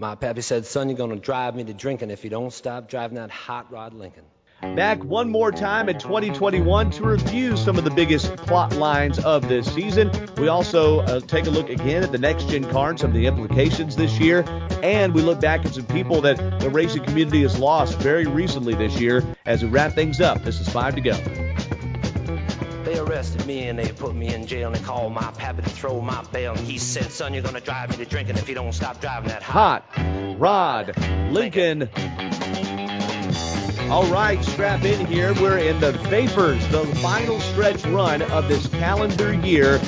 My pappy said, son, you're gonna drive me to drinking if you don't stop driving that hot rod Lincoln. Back one more time in 2021 to review some of the biggest plot lines of this season. We also uh, take a look again at the next gen car and some of the implications this year. And we look back at some people that the racing community has lost very recently this year as we wrap things up. This is five to go. Arrested me and they put me in jail and they called my pappy to throw my bail. And he said, son, you're gonna drive me to drinking if you don't stop driving that hot. Hot Rod Lincoln. All right, strap in here. We're in the Vapors, the final stretch run of this calendar year.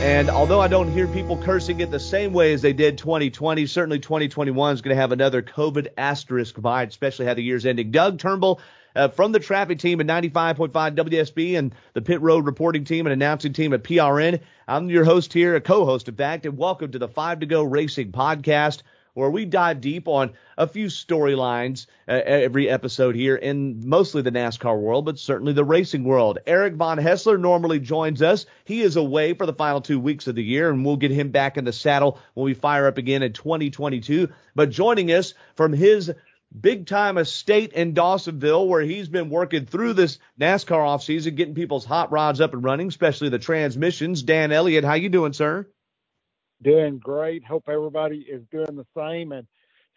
And although I don't hear people cursing it the same way as they did 2020, certainly 2021 is going to have another COVID asterisk vibe, especially how the year's ending. Doug Turnbull uh, from the traffic team at 95.5 WSB and the pit road reporting team and announcing team at PRN. I'm your host here, a co-host in fact, and welcome to the Five to Go Racing podcast where we dive deep on a few storylines uh, every episode here in mostly the NASCAR world, but certainly the racing world. Eric Von Haessler normally joins us. He is away for the final two weeks of the year, and we'll get him back in the saddle when we fire up again in 2022. But joining us from his big time estate in Dawsonville where he's been working through this NASCAR offseason, getting people's hot rods up and running, especially the transmissions. Dan Elliott, how you doing, sir? doing great. Hope everybody is doing the same and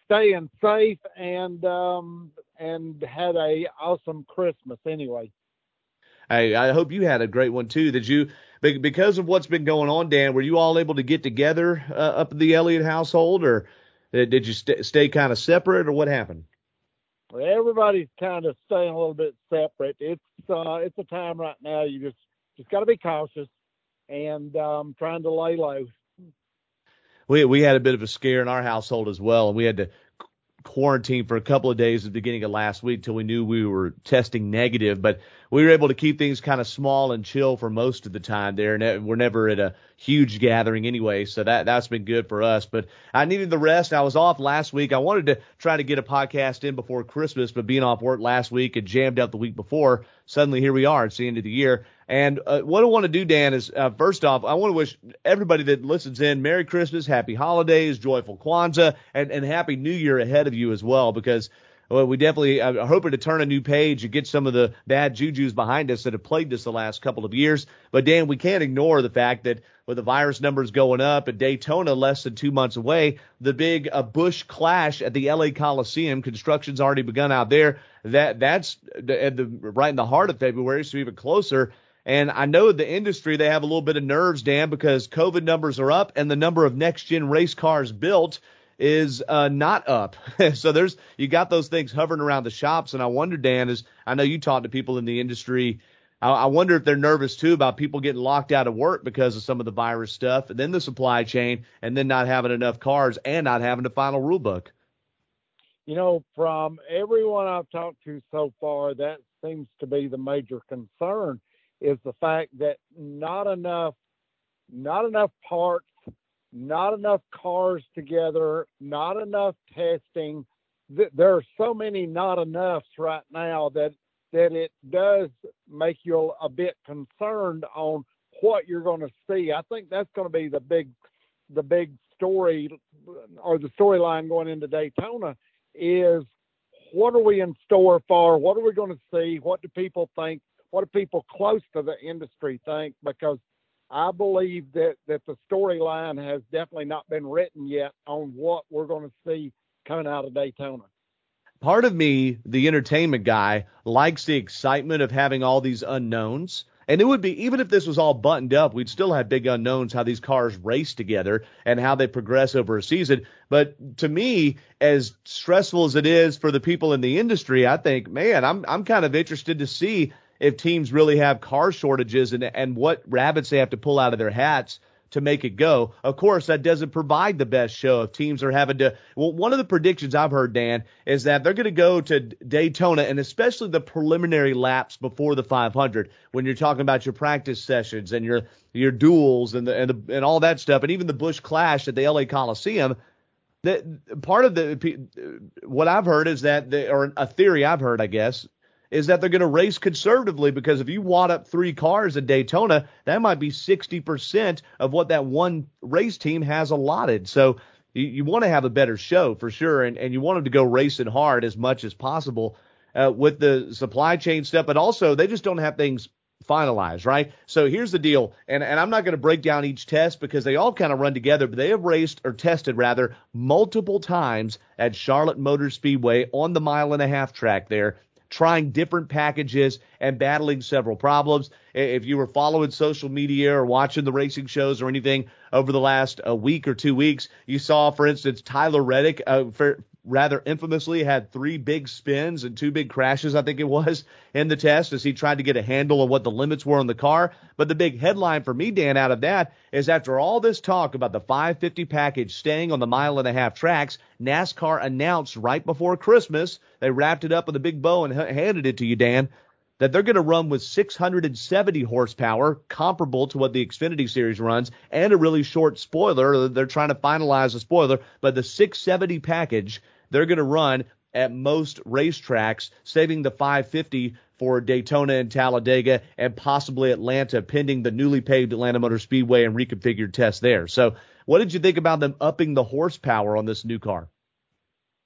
staying safe and um and had a awesome Christmas anyway. Hey, I hope you had a great one too. Did you because of what's been going on, Dan? Were you all able to get together uh, up in the Elliott household, or did you st- stay kind of separate, or what happened? Well, everybody's kind of staying a little bit separate. It's uh, it's a time right now. You just just got to be cautious and um, trying to lay low we we had a bit of a scare in our household as well, and we had to quarantine for a couple of days at the beginning of last week till we knew we were testing negative. But we were able to keep things kind of small and chill for most of the time there, and we're never at a huge gathering anyway, so that that's been good for us. But I needed the rest. I was off last week. I wanted to try to get a podcast in before Christmas, but being off work last week and jammed up the week before, suddenly here we are. It's the end of the year. And uh, what I want to do, Dan, is uh, first off, I want to wish everybody that listens in Merry Christmas, Happy Holidays, Joyful Kwanzaa, and, and Happy New Year ahead of you as well, because well, we definitely are uh, hoping to turn a new page and get some of the bad juju's behind us that have plagued us the last couple of years. But Dan, we can't ignore the fact that with the virus numbers going up at Daytona less than two months away, the big uh, Busch clash at the LA Coliseum, construction's already begun out there. That that's at the, right in the heart of February, so even closer. And I know the industry, they have a little bit of nerves, Dan, because COVID numbers are up and the number of next gen race cars built is uh, not up. so there's you got those things hovering around the shops, and I wonder, Dan, is I know you talk to people in the industry. I, I wonder if they're nervous too about people getting locked out of work because of some of the virus stuff, and then the supply chain, and then not having enough cars and not having a final rule book. You know, from everyone I've talked to so far, that seems to be the major concern is the fact that not enough not enough parts not enough cars together, not enough testing. There are so many not enoughs right now that that it does make you a bit concerned on what you're going to see. I think that's going to be the big the big story or the storyline going into Daytona is what are we in store for? What are we going to see? What do people think? What do people close to the industry think? Because I believe that that the storyline has definitely not been written yet on what we're going to see coming out of Daytona. Part of me, the entertainment guy, likes the excitement of having all these unknowns. And it would be, even if this was all buttoned up, we'd still have big unknowns how these cars race together and how they progress over a season. But to me, as stressful as it is for the people in the industry, I think, man, I'm, I'm kind of interested to see if teams really have car shortages and, and what rabbits they have to pull out of their hats to make it go. Of course, that doesn't provide the best show if teams are having to. Well, one of the predictions I've heard, Dan, is that they're going to go to Daytona and especially the preliminary laps before the 500 when you're talking about your practice sessions and your your duels and the, and the, and all that stuff, and even the Busch Clash at the LA Coliseum. That part of the what I've heard is that the, or a theory I've heard, I guess, is that they're going to race conservatively because if you wad up three cars at Daytona, that might be 60% of what that one race team has allotted. So you, you want to have a better show for sure, and, and you want them to go racing hard as much as possible uh, with the supply chain stuff, but also they just don't have things finalized, right? So here's the deal, and, and I'm not going to break down each test because they all kind of run together, but they have raced or tested rather multiple times at Charlotte Motor Speedway on the mile and a half track there trying different packages and battling several problems. If you were following social media or watching the racing shows or anything over the last uh, week or two weeks, you saw, for instance, Tyler Reddick, uh, rather infamously had three big spins and two big crashes, I think it was, in the test as he tried to get a handle on what the limits were on the car. But the big headline for me, Dan, out of that is after all this talk about the 550 package staying on the mile and a half tracks, NASCAR announced right before Christmas, they wrapped it up with a big bow and handed it to you, Dan, that they're going to run with 670 horsepower, comparable to what the Xfinity Series runs, and a really short spoiler. They're trying to finalize the spoiler, but the 670 package they're going to run at most racetracks, saving the 550 for Daytona and Talladega and possibly Atlanta, pending the newly paved Atlanta Motor Speedway and reconfigured test there. So, what did you think about them upping the horsepower on this new car?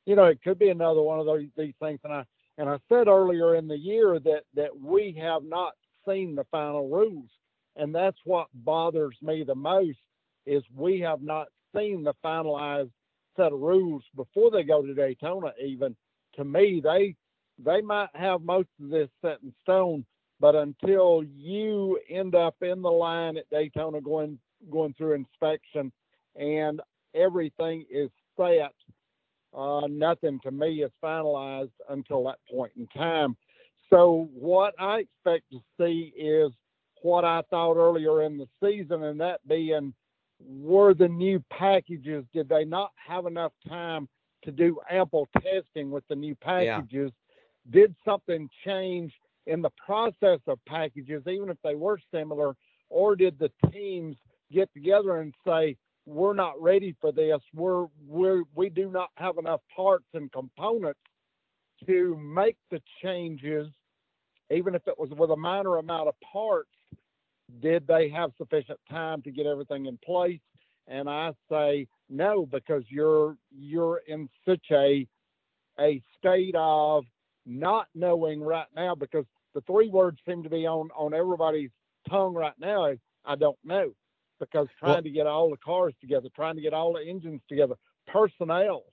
You know, it could be another one of those these things, and I and I said earlier in the year that that we have not seen the final rules, and that's what bothers me the most is we have not seen the finalized set of rules before they go to Daytona. Even to me, they they might have most of this set in stone, but until you end up in the line at Daytona going going through inspection and everything is set, uh, nothing to me is finalized until that point in time. So what I expect to see is what I thought earlier in the season, and that being were the new packages, did they not have enough time to do ample testing with the new packages? Yeah. Did something change in the process of packages, even if they were similar, or did the teams get together and say, we're not ready for this. We're we're we do not have enough parts and components to make the changes, even if it was with a minor amount of parts did they have sufficient time to get everything in place? And I say no, because you're you're in such a a state of not knowing right now because the three words seem to be on on everybody's tongue right now is I don't know because trying well, to get all the cars together, trying to get all the engines together, personnel,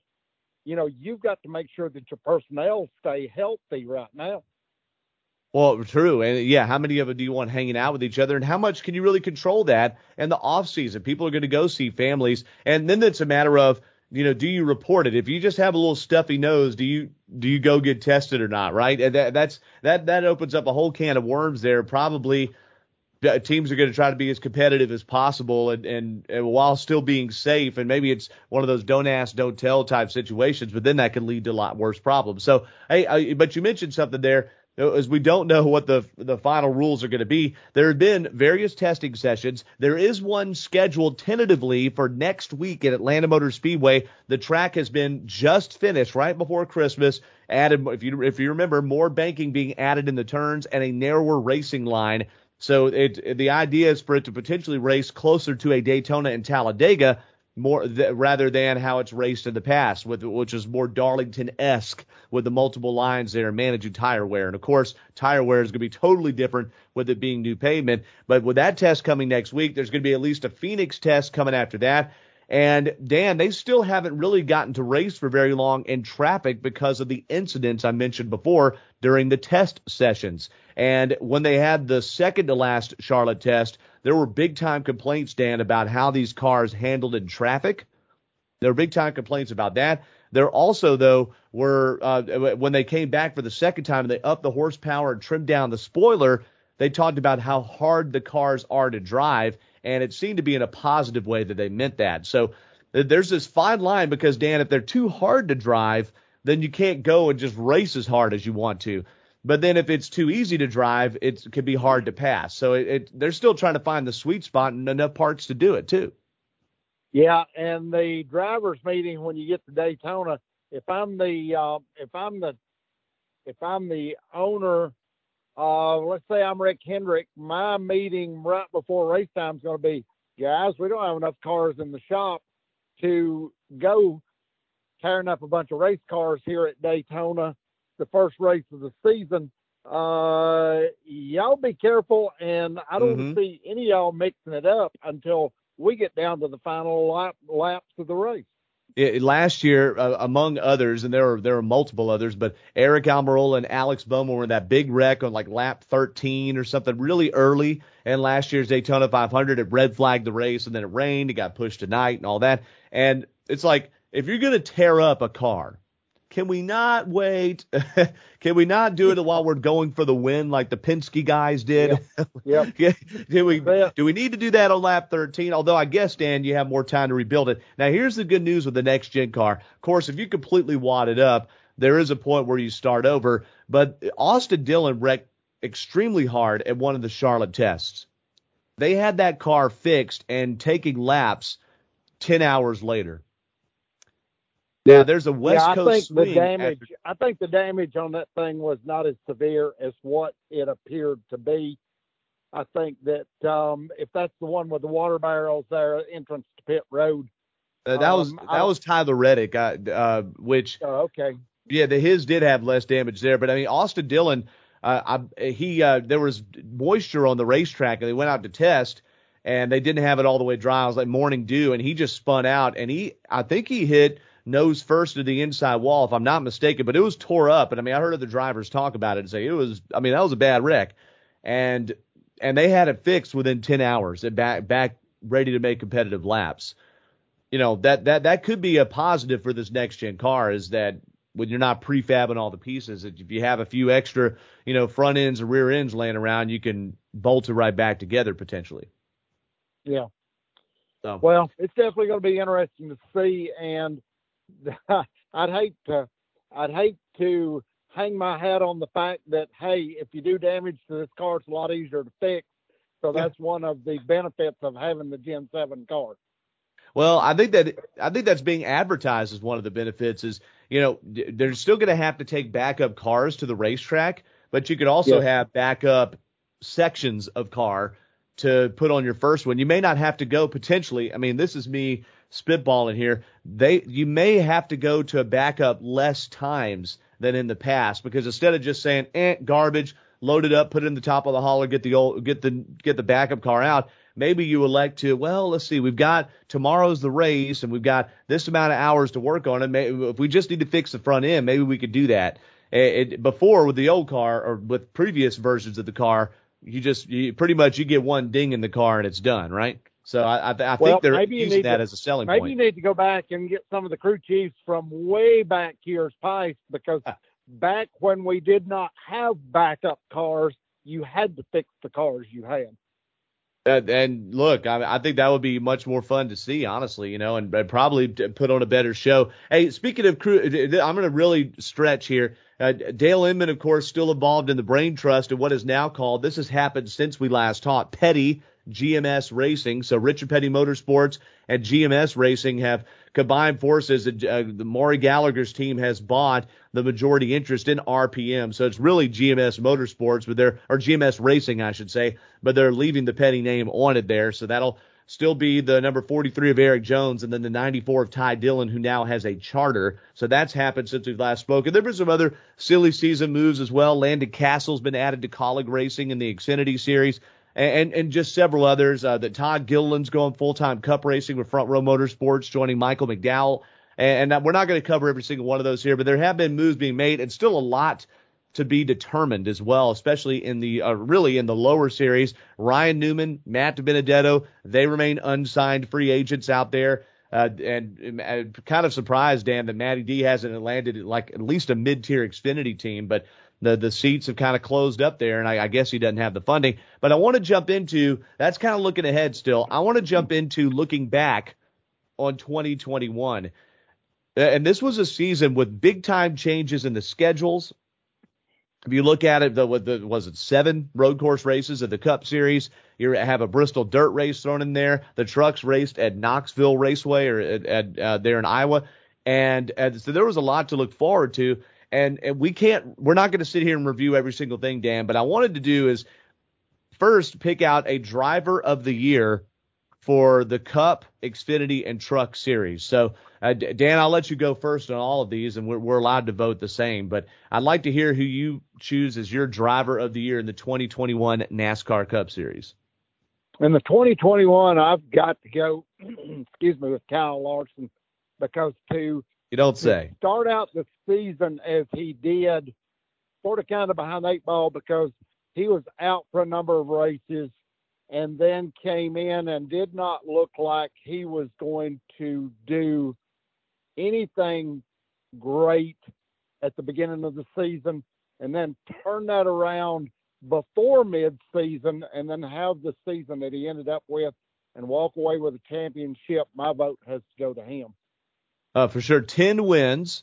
you know, you've got to make sure that your personnel stay healthy right now. Well, true. And yeah, how many of them do you want hanging out with each other? And how much can you really control that in the off season? People are going to go see families. And then it's a matter of, you know, do you report it? If you just have a little stuffy nose, do you do you go get tested or not? Right? And that, that's that that opens up a whole can of worms there. Probably uh, teams are going to try to be as competitive as possible and, and, and while still being safe. And maybe it's one of those don't ask, don't tell type situations, but then that can lead to a lot worse problems. So, hey, I, but you mentioned something there as we don't know what the the final rules are going to be. There have been various testing sessions. There is one scheduled tentatively for next week at Atlanta Motor Speedway. The track has been just finished right before Christmas. Added, if you if you remember, more banking being added in the turns and a narrower racing line. So it the idea is for it to potentially race closer to a Daytona and Talladega more th- rather than how it's raced in the past, with which is more Darlington-esque with the multiple lines there managing tire wear. And of course, tire wear is going to be totally different with it being new pavement. But with that test coming next week, there's going to be at least a Phoenix test coming after that. And Dan, they still haven't really gotten to race for very long in traffic because of the incidents I mentioned before during the test sessions. And when they had the second to last Charlotte test, there were big time complaints, Dan, about how these cars handled in traffic. There were big time complaints about that. There also, though, were uh, when they came back for the second time and they upped the horsepower and trimmed down the spoiler. They talked about how hard the cars are to drive and it seemed to be in a positive way that they meant that. So there's this fine line because Dan, if they're too hard to drive, then you can't go and just race as hard as you want to. But then if it's too easy to drive, it could be hard to pass. So it, it, they're still trying to find the sweet spot and enough parts to do it too. Yeah, and the drivers meeting when you get to Daytona, if I'm the uh, if I'm the if I'm the owner, uh, let's say I'm Rick Hendrick, my meeting right before race time is going to be, guys, we don't have enough cars in the shop to go tearing up a bunch of race cars here at Daytona the first race of the season. Uh, y'all be careful, and I don't mm-hmm. see any of y'all mixing it up until we get down to the final lap, laps of the race. It, last year, uh, among others, and there are there are multiple others, but Eric Almirola and Alex Bowman were in that big wreck on like lap 13 or something really early. And last year's Daytona 500, it red flagged the race, and then it rained, it got pushed to night, and all that. And it's like if you're gonna tear up a car, can we not wait? Can we not do it while we're going for the win like the Penske guys did? Yeah. Yep. do we do we need to do that on lap 13? Although I guess Dan, you have more time to rebuild it. Now here's the good news with the next gen car. Of course, if you completely wad it up, there is a point where you start over. But Austin Dillon wrecked extremely hard at one of the Charlotte tests. They had that car fixed and taking laps 10 hours later. Now there's a West yeah, I Coast think the damage. After... I think the damage on that thing was not as severe as what it appeared to be. I think that um, if that's the one with the water barrels there, entrance to pit road. Uh, that um, was that I, was Tyler Reddick, uh, uh, which. Oh, okay. Yeah, the his did have less damage there, but I mean Austin Dillon, uh, I, he uh, there was moisture on the racetrack, and they went out to test, and they didn't have it all the way dry. It was like morning dew, and he just spun out, and he I think he hit nose first to the inside wall, if I'm not mistaken. But it was tore up, and I mean, I heard other drivers talk about it and say it was. I mean, that was a bad wreck, and and they had it fixed within 10 hours and back back ready to make competitive laps. You know that that that could be a positive for this next gen car is that when you're not prefabbing all the pieces, if you have a few extra, you know, front ends or rear ends laying around, you can bolt it right back together potentially. Yeah. So. Well, it's definitely going to be interesting to see, and I'd hate to I'd hate to hang my hat on the fact that hey, if you do damage to this car, it's a lot easier to fix. So that's yeah. one of the benefits of having the Gen Seven car. Well, I think that I think that's being advertised as one of the benefits. Is you know they're still going to have to take backup cars to the racetrack, but you could also yeah. have backup sections of car to put on your first one. You may not have to go potentially. I mean, this is me spitballing here, they you may have to go to a backup less times than in the past because instead of just saying eh, garbage, load it up, put it in the top of the hauler, get the old get the get the backup car out. Maybe you elect to, well, let's see, we've got tomorrow's the race and we've got this amount of hours to work on it. Maybe, if we just need to fix the front end, maybe we could do that. It, it, before with the old car or with previous versions of the car, you just you pretty much you get one ding in the car and it's done, right? So I, I, I well, think they're using that to, as a selling maybe point. Maybe you need to go back and get some of the crew chiefs from way back here's Pice because ah. back when we did not have backup cars, you had to fix the cars you had. Uh, and look, I, I, think that would be much more fun to see, honestly, you know, and, and probably put on a better show. Hey, speaking of crew, I'm going to really stretch here. Uh, Dale Inman, of course, still involved in the Brain Trust and what is now called, this has happened since we last talked, Petty GMS Racing. So Richard Petty Motorsports and GMS Racing have combined forces. Uh, the Maury Gallagher's team has bought the majority interest in RPM. So it's really GMS Motorsports, but they're, or GMS Racing, I should say, but they're leaving the Petty name on it there. So that'll still be the number 43 of Erik Jones and then the 94 of Ty Dillon, who now has a charter. So that's happened since we've last spoken. And there have been some other silly season moves as well. Landon Cassill's been added to Kaulig Racing in the Xfinity Series and and just several others. Uh, that Todd Gilliland's going full time Cup racing with Front Row Motorsports, joining Michael McDowell. And, and we're not going to cover every single one of those here, but there have been moves being made, and still a lot to be determined as well, especially in the uh, really in the lower series. Ryan Newman, Matt DiBenedetto, they remain unsigned free agents out there. Uh, and, and kind of surprised, Dan, that Matty D hasn't landed like at least a mid-tier Xfinity team, but the the seats have kind of closed up there, and I, I guess he doesn't have the funding. But I want to jump into that's kind of looking ahead still. I want to jump into looking back on 2021. And this was a season with big time changes in the schedules. If you look at it, the, the was it seven road course races of the Cup Series? You have a Bristol dirt race thrown in there. The trucks raced at Knoxville Raceway or at, at uh, there in Iowa, and, and so there was a lot to look forward to. And, and we can't, we're not going to sit here and review every single thing, Dan. But I wanted to do is first pick out a driver of the year for the Cup, Xfinity, and Truck Series. So, uh, Dan, I'll let you go first on all of these, and we're, we're, allowed to vote the same. But I'd like to hear who you choose as your driver of the year in the 2021 NASCAR Cup Series. In the 2021, I've got to go, excuse me, with Kyle Larson because to you don't say start out the season as he did, sort of kind of behind eight ball because he was out for a number of races and then came in and did not look like he was going to do anything great at the beginning of the season and then turn that around before mid-season and then have the season that he ended up with and walk away with a championship, my vote has to go to him. Uh, for sure, 10 wins,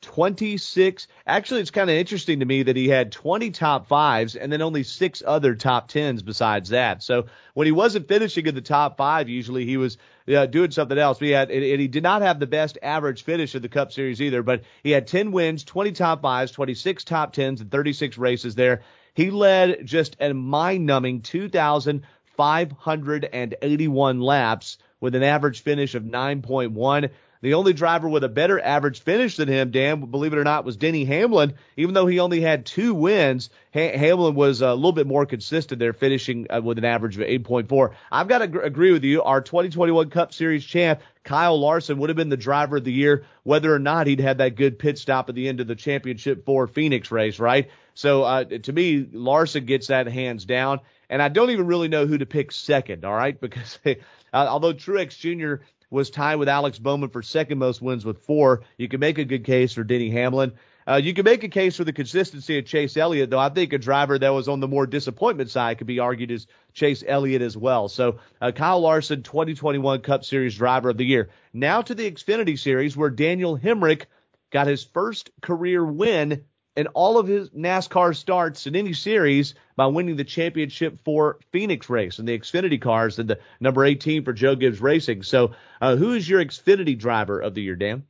26. Actually, it's kind of interesting to me that he had 20 top fives and then only six other top tens besides that. So when he wasn't finishing in the top five, usually he was uh, doing something else. He had, and, he did not have the best average finish of the Cup Series either. But he had 10 wins, 20 top fives, 26 top tens, and 36 races there. He led just a mind-numbing 2,581 laps with an average finish of 9.1. The only driver with a better average finish than him, Dan, believe it or not, was Denny Hamlin. Even though he only had two wins, ha- Hamlin was a little bit more consistent there, finishing uh, with an average of 8.4. I've got to gr- agree with you. Our 2021 Cup Series champ, Kyle Larson, would have been the driver of the year, whether or not he'd had that good pit stop at the end of the championship for Phoenix race, right? So uh, to me, Larson gets that hands down. And I don't even really know who to pick second, all right? Because uh, although Truex Jr was tied with Alex Bowman for second most wins with four. You can make a good case for Denny Hamlin. Uh, you can make a case for the consistency of Chase Elliott, though. I think a driver that was on the more disappointment side could be argued as Chase Elliott as well. So uh, Kyle Larson, 2021 Cup Series driver of the year. Now to the Xfinity Series, where Daniel Hemric got his first career win in all of his NASCAR starts in any series by winning the championship for Phoenix race and the Xfinity cars and the number 18 for Joe Gibbs Racing. So, uh, who is your Xfinity driver of the year, Dan?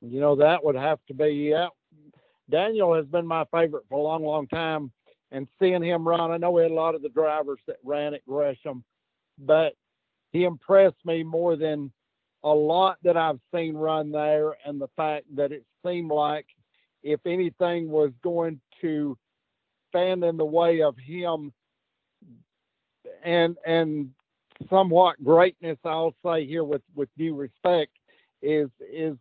You know, that would have to be, yeah. Daniel has been my favorite for a long, long time. And seeing him run, I know we had a lot of the drivers that ran at Gresham, but he impressed me more than a lot that I've seen run there. And the fact that it seemed like if anything was going to stand in the way of him and and somewhat greatness I'll say here with with due respect is is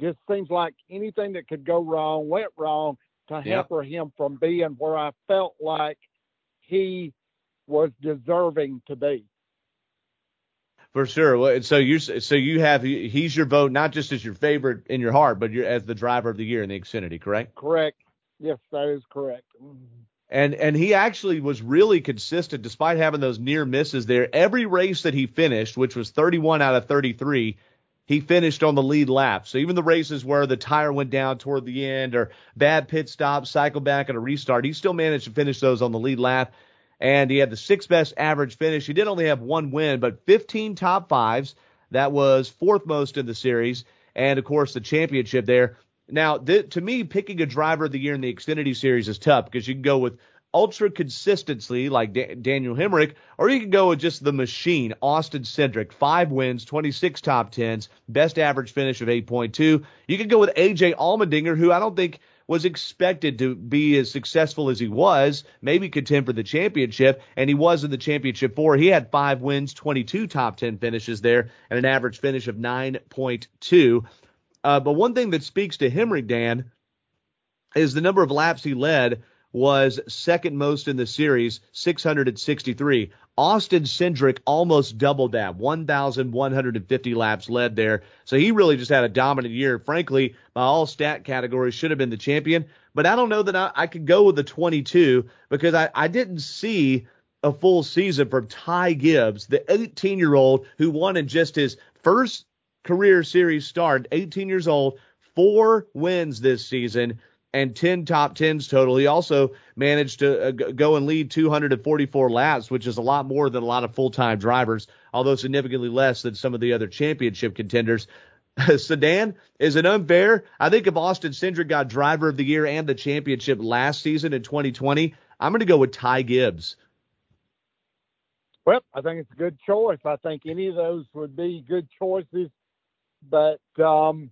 just seems like anything that could go wrong went wrong to hamper him from being where I felt like he was deserving to be. For sure. So you so you have he's your vote not just as your favorite in your heart, but as the driver of the year in the Xfinity, correct? Correct. Yes, that is correct. And and he actually was really consistent despite having those near misses there. Every race that he finished, which was 31 out of 33, he finished on the lead lap. So even the races where the tire went down toward the end or bad pit stop, cycle back and a restart, he still managed to finish those on the lead lap and he had the sixth best average finish. He did only have one win, but 15 top fives. That was fourth most in the series, and of course the championship there. Now, th- to me, picking a driver of the year in the Xfinity Series is tough because you can go with ultra consistency like da- Daniel Hemric, or you can go with just the machine, Austin Cindric. Five wins, 26 top tens, best average finish of 8.2. You could go with AJ Allmendinger, who I don't think was expected to be as successful as he was, maybe contend for the championship, and he was in the championship four. He had five wins, 22 top 10 finishes there, and an average finish of 9.2. Uh, but one thing that speaks to Hemric, Dan, is the number of laps he led was second most in the series, 663. Austin Cindric almost doubled that, 1,150 laps led there. So he really just had a dominant year. Frankly, by all stat categories, should have been the champion. But I don't know that I, I could go with the 22 because I, I didn't see a full season from Ty Gibbs, the 18 year old who won in just his first career series start, 18 years old, four wins this season and 10 top 10s total. He also managed to uh, go and lead 244 laps, which is a lot more than a lot of full-time drivers, although significantly less than some of the other championship contenders. Sedan, is it unfair? I think if Austin Cindric got driver of the year and the championship last season in 2020, I'm going to go with Ty Gibbs. Well, I think it's a good choice. I think any of those would be good choices, but um,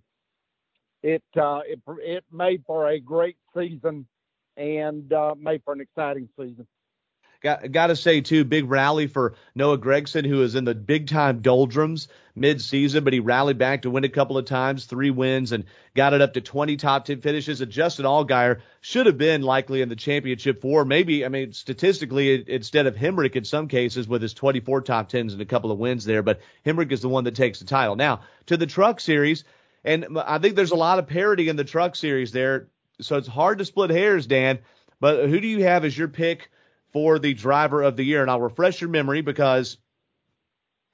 it uh, it it made for a great season and uh, made for an exciting season. Got got to say too, big rally for Noah Gragson, who was in the big time doldrums mid season, but he rallied back to win a couple of times, three wins, and got it up to 20 top 10 finishes. And Justin Allgaier should have been likely in the championship four. Maybe, I mean, statistically, instead of Hemric in some cases with his 24 top 10s and a couple of wins there, but Hemric is the one that takes the title. Now to the truck series. And I think there's a lot of parity in the truck series there. So it's hard to split hairs, Dan. But who do you have as your pick for the driver of the year? And I'll refresh your memory because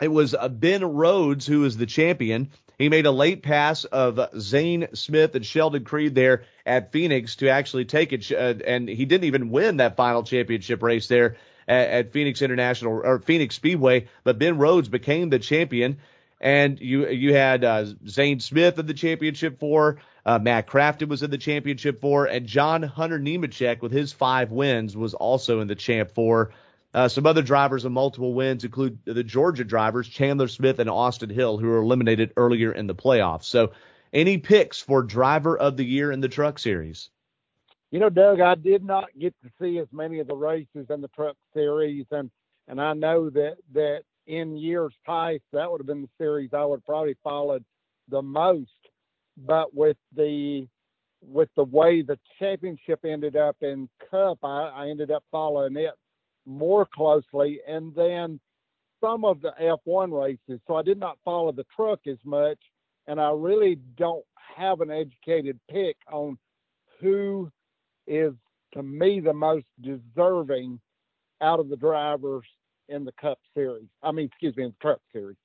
it was uh, Ben Rhodes who was the champion. He made a late pass of Zane Smith and Sheldon Creed there at Phoenix to actually take it. Uh, and he didn't even win that final championship race there at, at Phoenix International or Phoenix Speedway. But Ben Rhodes became the champion. And you you had uh, Zane Smith in the championship four, uh, Matt Crafton was in the championship four, and John Hunter Nemechek with his five wins was also in the champ four. Uh, some other drivers with multiple wins include the Georgia drivers Chandler Smith and Austin Hill, who were eliminated earlier in the playoffs. So, any picks for driver of the year in the Truck Series? You know, Doug, I did not get to see as many of the races in the Truck Series, and and I know that that in years past, that would have been the series I would have probably followed the most. But with the with the way the championship ended up in Cup, I, I ended up following it more closely, and then some of the F1 races. So I did not follow the truck as much, and I really don't have an educated pick on who is to me the most deserving out of the drivers in the Cup Series. I mean, excuse me, in the Truck Series.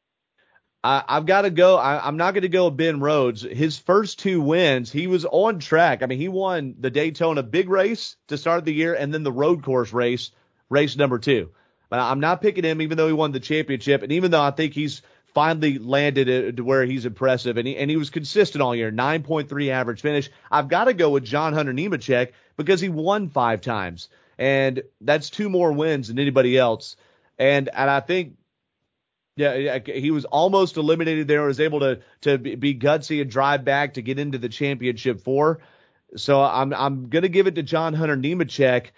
I, I've got to go. I, I'm not going to go Ben Rhodes. His first two wins, he was on track. I mean, he won the Daytona big race to start the year and then the road course race, race number two. But I'm not picking him, even though he won the championship. And even though I think he's finally landed to where he's impressive and he, and he was consistent all year, 9.3 average finish. I've got to go with John Hunter Nemechek because he won five times. And that's two more wins than anybody else. And and I think yeah, he was almost eliminated there. Was able to to be gutsy and drive back to get into the championship four. So I'm I'm gonna give it to John Hunter Nemechek,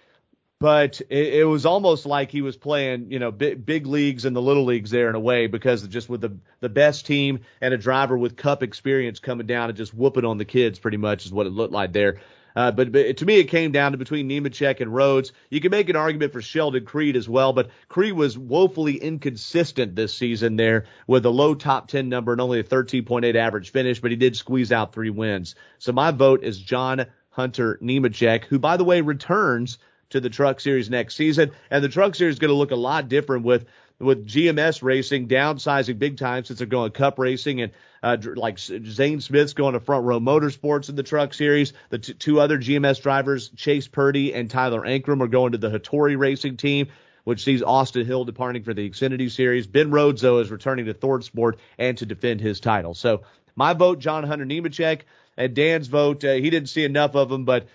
but it, it was almost like he was playing you know big, big leagues and the little leagues there in a way because just with the the best team and a driver with Cup experience coming down and just whooping on the kids pretty much is what it looked like there. Uh, but, but to me, it came down to between Nemechek and Rhodes. You can make an argument for Sheldon Creed as well, but Creed was woefully inconsistent this season there with a low top 10 number and only a 13.8 average finish, but he did squeeze out three wins. So my vote is John Hunter Nemechek, who, by the way, returns to the Truck Series next season. And the Truck Series is going to look a lot different with with GMS racing downsizing big time since they're going cup racing and uh, like Zane Smith's going to front row motorsports in the truck series. The t- two other GMS drivers, Chase Purdy and Tyler Ankrum, are going to the Hattori racing team which sees Austin Hill departing for the Xfinity Series. Ben Rhodes, though, is returning to ThorSport and to defend his title. So my vote, John Hunter Nemechek, and Dan's vote, uh, he didn't see enough of him, but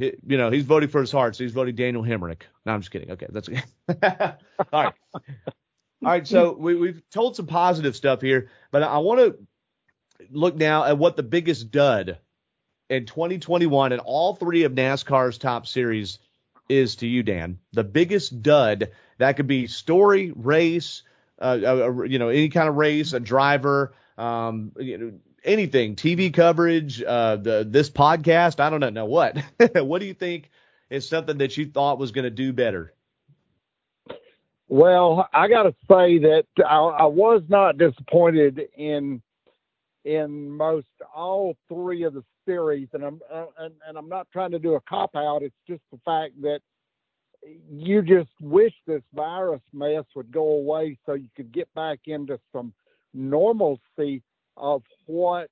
you know he's voting for his heart, so he's voting Daniel Hemric. No, I'm just kidding. Okay, that's okay. All right. All right, so we, we've told some positive stuff here, but I want to look now at what the biggest dud in 2021 in all three of NASCAR's top series is to you, Dan. The biggest dud that could be story, race, uh, uh, you know, any kind of race, a driver, um, you know, anything, TV coverage, uh, the, this podcast. I don't know what. what do you think is something that you thought was going to do better? Well, I got to say that I, I was not disappointed in in most all three of the series, and I'm uh, and, and I'm not trying to do a cop out. It's just the fact that you just wish this virus mess would go away so you could get back into some normalcy of what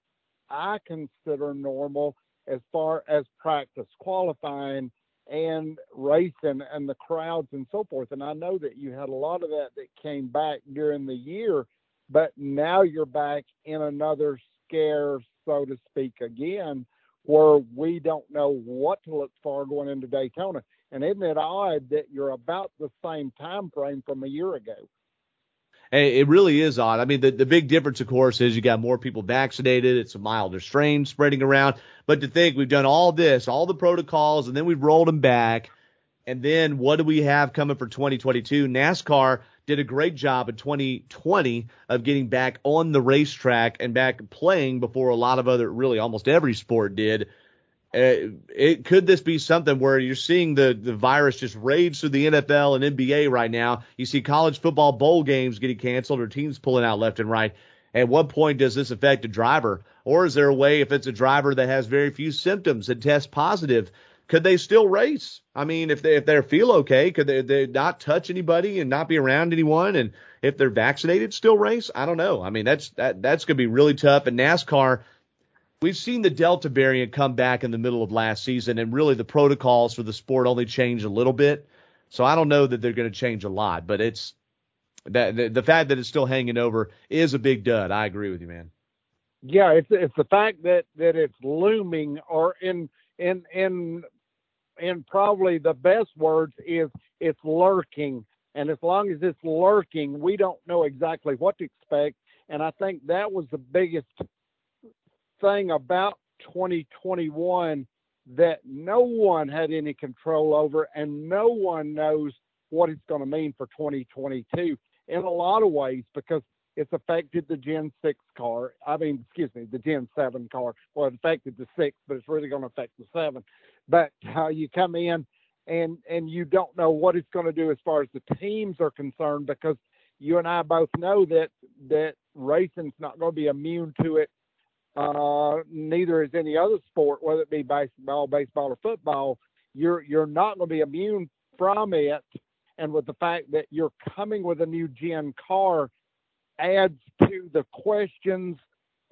I consider normal as far as practice qualifying and racing and the crowds and so forth. And I know that you had a lot of that that came back during the year, but now you're back in another scare, so to speak, again, where we don't know what to look for going into Daytona. And isn't it odd that you're about the same time frame from a year ago? It really is odd. I mean, the, the big difference, of course, is you got more people vaccinated. It's a milder strain spreading around. But to think we've done all this, all the protocols, and then we've rolled them back. And then what do we have coming for 2022? NASCAR did a great job in 2020 of getting back on the racetrack and back playing before a lot of other, really almost every sport did. Uh, it could this be something where you're seeing the the virus just rage through the NFL and NBA right now? You see college football bowl games getting canceled or teams pulling out left and right. At what point does this affect a driver? Or is there a way if it's a driver that has very few symptoms and test positive, could they still race? I mean, if they if they feel okay, could they, they not touch anybody and not be around anyone? And if they're vaccinated, still race? I don't know. I mean, that's that that's gonna be really tough. And NASCAR We've seen the Delta variant come back in the middle of last season, and really the protocols for the sport only changed a little bit. So I don't know that they're going to change a lot, but it's that the, the fact that it's still hanging over is a big dud. I agree with you, man. Yeah, it's it's the fact that that it's looming, or in in in in probably the best words is it's lurking. And as long as it's lurking, we don't know exactly what to expect. And I think that was the biggest thing about 2021 that no one had any control over, and no one knows what it's going to mean for 2022 in a lot of ways because it's affected the Gen 6 car. I mean, excuse me, the Gen 7 car. Well, it affected the 6, but it's really going to affect the 7. But how you come in and and you don't know what it's going to do as far as the teams are concerned because you and I both know that that racing's not going to be immune to it uh, neither is any other sport, whether it be basketball, baseball, or football. You're you're not going to be immune from it, and with the fact that you're coming with a new gen car, adds to the questions,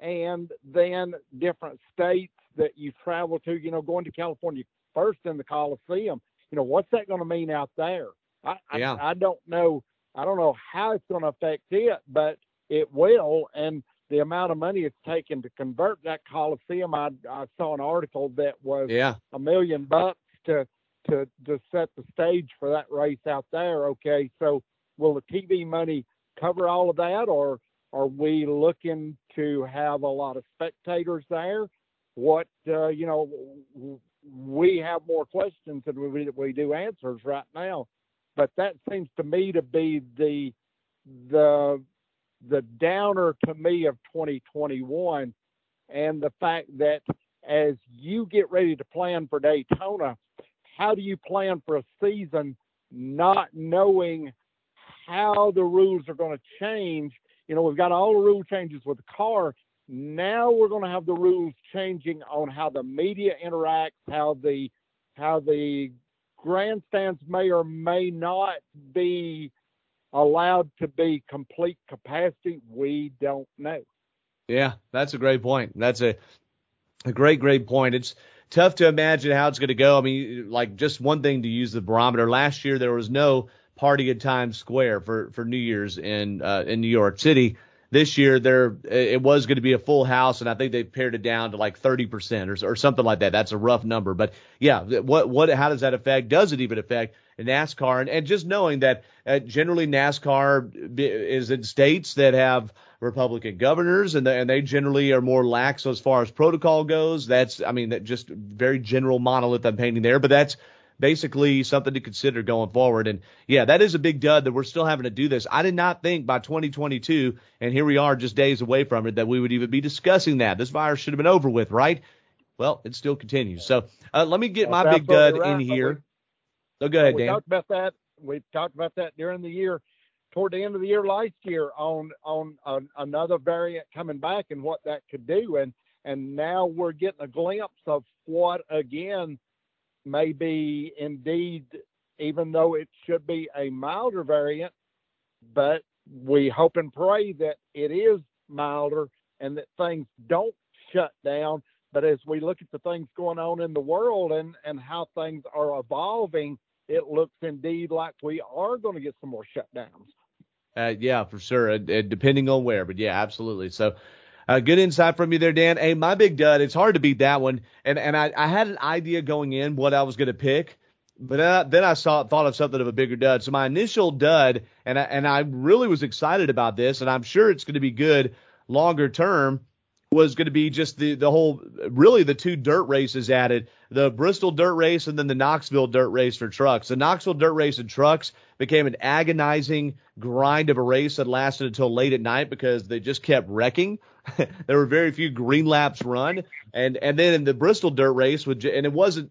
and then different states that you travel to. You know, going to California first in the Coliseum. You know, what's that going to mean out there? I, yeah. I, I don't know. I don't know how it's going to affect it, but it will. And the amount of money it's taken to convert that Coliseum. I, I saw an article that was yeah. a million bucks to to to set the stage for that race out there. Okay, so will the TV money cover all of that, or are we looking to have a lot of spectators there? What uh, you know, we have more questions than we, we do answers right now, but that seems to me to be the the the downer to me of 2021 and the fact that as you get ready to plan for Daytona, how do you plan for a season not knowing how the rules are going to change? You know, we've got all the rule changes with the car. Now we're going to have the rules changing on how the media interacts, how the how the grandstands may or may not be allowed to be complete capacity? We don't know. Yeah, that's a great point. That's a a great, great point. It's tough to imagine how it's going to go. I mean, like just one thing to use the barometer. Last year there was no party at Times Square for for New Year's in uh, in New York City. This year there it was going to be a full house, and I think they pared it down to like 30% or or something like that. That's a rough number, but yeah, what what how does that affect? Does it even affect NASCAR, and, and just knowing that uh, generally NASCAR is in states that have Republican governors, and, the, and they generally are more lax as far as protocol goes. That's, I mean, that just very general monolith I'm painting there, but that's basically something to consider going forward. And yeah, that is a big dud that we're still having to do this. I did not think by 2022, and here we are just days away from it, that we would even be discussing that. This virus should have been over with, right? Well, it still continues. So uh, let me get That's my big dud right. in here. So go ahead, we Dan. talked about that. We talked about that during the year. toward the end of the year last year on on uh, another variant coming back and what that could do, and and now we're getting a glimpse of what again may be indeed, even though it should be a milder variant, but we hope and pray that it is milder and that things don't shut down. But as we look at the things going on in the world and, and how things are evolving, it looks indeed like we are going to get some more shutdowns. Uh, yeah, for sure. Uh, depending on where, but yeah, absolutely. So, uh, good insight from you there, Dan. Hey, my big dud. It's hard to beat that one, and and I, I had an idea going in what I was going to pick, but uh, then I saw thought of something of a bigger dud. So my initial dud, and I, and I really was excited about this, and I'm sure it's going to be good longer term was going to be just the the whole really the two dirt races added the Bristol dirt race and then the Knoxville dirt race for trucks. The Knoxville dirt race and trucks became an agonizing grind of a race that lasted until late at night because they just kept wrecking. there were very few green laps run and and then in the Bristol dirt race with and it wasn't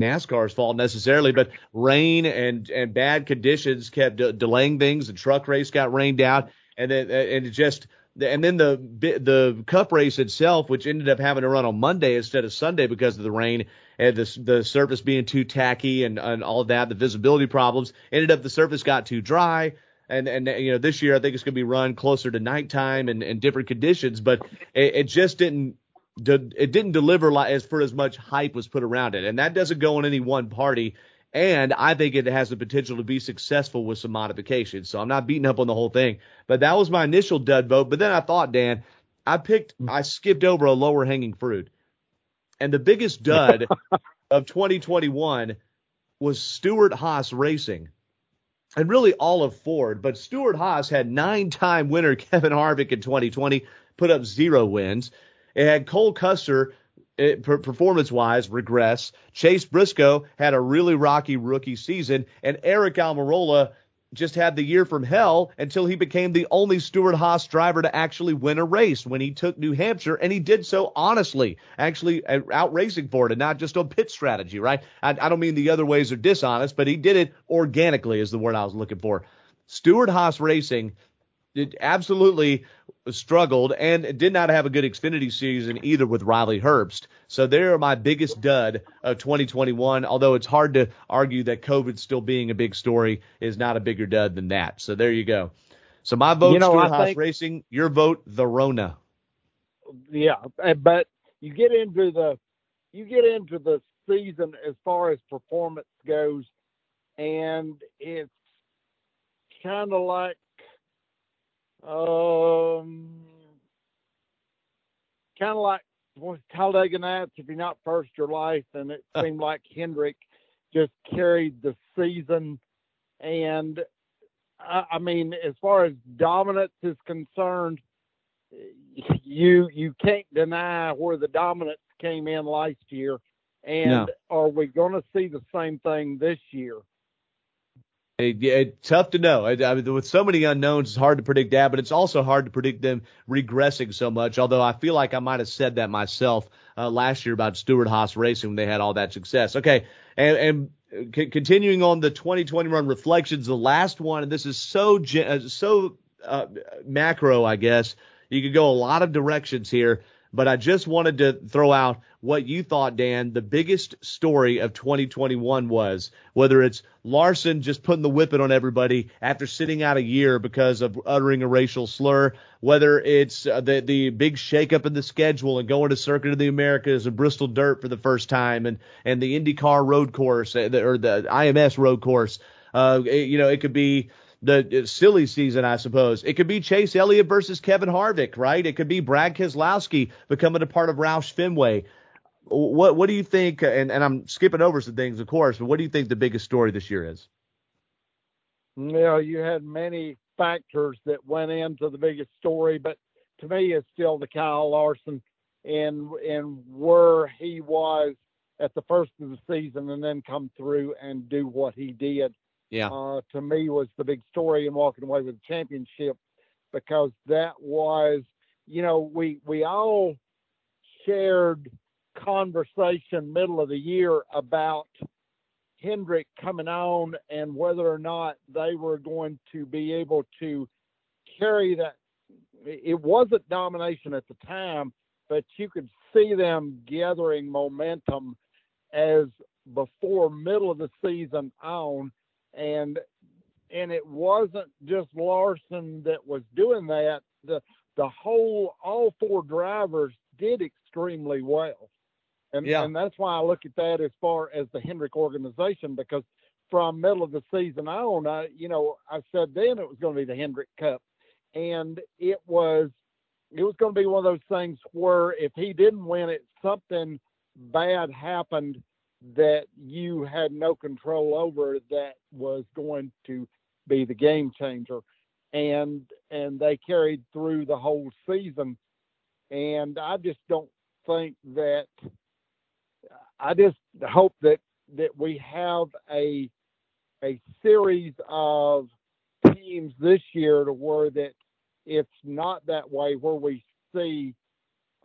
NASCAR's fault necessarily, but rain and and bad conditions kept de- delaying things. The truck race got rained out, and then and it just and then the the cup race itself, which ended up having to run on Monday instead of Sunday because of the rain and the the surface being too tacky and and all that, the visibility problems, ended up the surface got too dry. And and you know this year I think it's going to be run closer to nighttime and, and different conditions, but it, it just didn't it didn't deliver as for as much hype was put around it, and that doesn't go on any one party. And I think it has the potential to be successful with some modifications. So I'm not beating up on the whole thing. But that was my initial dud vote. But then I thought, Dan, I picked, I skipped over a lower hanging fruit. And the biggest dud of 2021 was Stewart-Haas Racing. And really all of Ford. But Stewart-Haas had nine time winner Kevin Harvick in 2020, put up zero wins. It had Cole Custer performance wise regress. Chase Briscoe had a really rocky rookie season, and Eric Almirola just had the year from hell until he became the only Stewart-Haas driver to actually win a race when he took New Hampshire, and he did so honestly, actually uh, out racing for it, and not just on pit strategy, right? I, I don't mean the other ways are dishonest, but he did it organically, is the word I was looking for. Stewart-Haas Racing it absolutely struggled and did not have a good Xfinity season either with Riley Herbst. So they're my biggest dud of 2021. Although it's hard to argue that COVID still being a big story is not a bigger dud than that. So there you go. So my vote, you know, think, Racing. Your vote, the Rona. Yeah, eh, but you get into the you get into the season as far as performance goes, and it's kind of like um, kind of like well, Talladega Nights. If you're not first your life, and it seemed like Hendrick just carried the season. And I, I mean, as far as dominance is concerned, you you can't deny where the dominance came in last year. And no. are we going to see the same thing this year? It, it, tough to know. I, I, with so many unknowns, it's hard to predict that, but it's also hard to predict them regressing so much. Although I feel like I might have said that myself uh, last year about Stewart-Haas Racing when they had all that success. Okay, and, and c- continuing on the 2021 reflections, the last one, and this is so uh, so uh, macro, I guess. You could go a lot of directions here but I just wanted to throw out what you thought, Dan, the biggest story of 2021 was, whether it's Larson just putting the whipping on everybody after sitting out a year because of uttering a racial slur, whether it's uh, the the big shakeup in the schedule and going to Circuit of the Americas and Bristol Dirt for the first time and and the IndyCar road course uh, or the IMS road course. Uh, you know, it could be the silly season, I suppose. It could be Chase Elliott versus Kevin Harvick, right? It could be Brad Keselowski becoming a part of Roush Fenway. What what do you think? And, and I'm skipping over some things, of course, but what do you think the biggest story this year is? You know, you had many factors that went into the biggest story, but to me, it's still the Kyle Larson and and where he was at the first of the season, and then come through and do what he did yeah. Uh, to me was the big story in walking away with the championship because that was, you know, we we all shared conversation middle of the year about Hendrick coming on and whether or not they were going to be able to carry that. It wasn't domination at the time, but you could see them gathering momentum as before middle of the season on and and it wasn't just Larson that was doing that. The the whole all four drivers did extremely well. And yeah. and that's why I look at that as far as the Hendrick organization because from middle of the season on I you know I said then it was going to be the Hendrick Cup. And it was it was going to be one of those things where if he didn't win it something bad happened that you had no control over that was going to be the game changer. And and they carried through the whole season. And I just don't think that I just hope that that we have a a series of teams this year to where that it's not that way where we see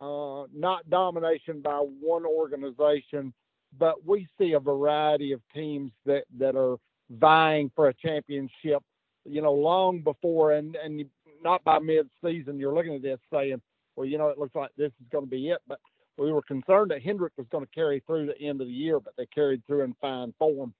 uh, not domination by one organization but we see a variety of teams that that are vying for a championship. You know, long before and and not by mid-season, you're looking at this saying, well, you know, it looks like this is going to be it. But we were concerned that Hendrick was going to carry through the end of the year, but they carried through in fine form.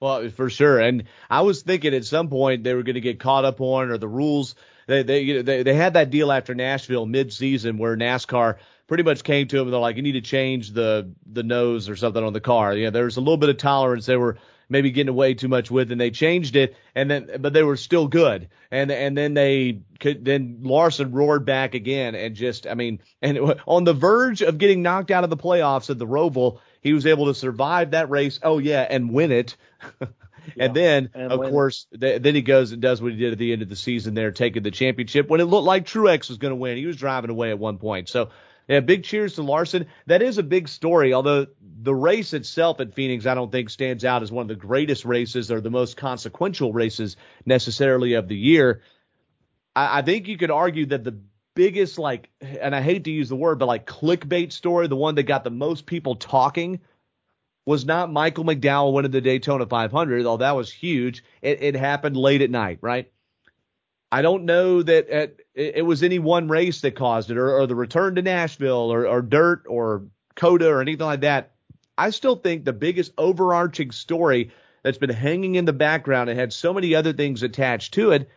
Well, for sure. And I was thinking at some point they were going to get caught up on or the rules. They they they, they had that deal after Nashville mid-season where NASCAR pretty much came to him and they're like, you need to change the the nose or something on the car. Yeah, there was a little bit of tolerance. They were maybe getting away too much with, and they changed it, and then but they were still good, and and then they could then Larson roared back again, and just I mean, and on the verge of getting knocked out of the playoffs at the Roval, he was able to survive that race. Oh yeah, and win it. Yeah, and then, and of course, th- then he goes and does what he did at the end of the season there, taking the championship when it looked like Truex was going to win. He was driving away at one point. So yeah, big cheers to Larson. That is a big story, although the race itself at Phoenix, I don't think stands out as one of the greatest races or the most consequential races necessarily of the year. I, I think you could argue that the biggest, like, and I hate to use the word, but like clickbait story, the one that got the most people talking was not Michael McDowell winning the Daytona 500, although that was huge. It, it happened late at night, right? I don't know that at, it was any one race that caused it, or, or the return to Nashville, or, or dirt, or COTA, or anything like that. I still think the biggest overarching story that's been hanging in the background and had so many other things attached to it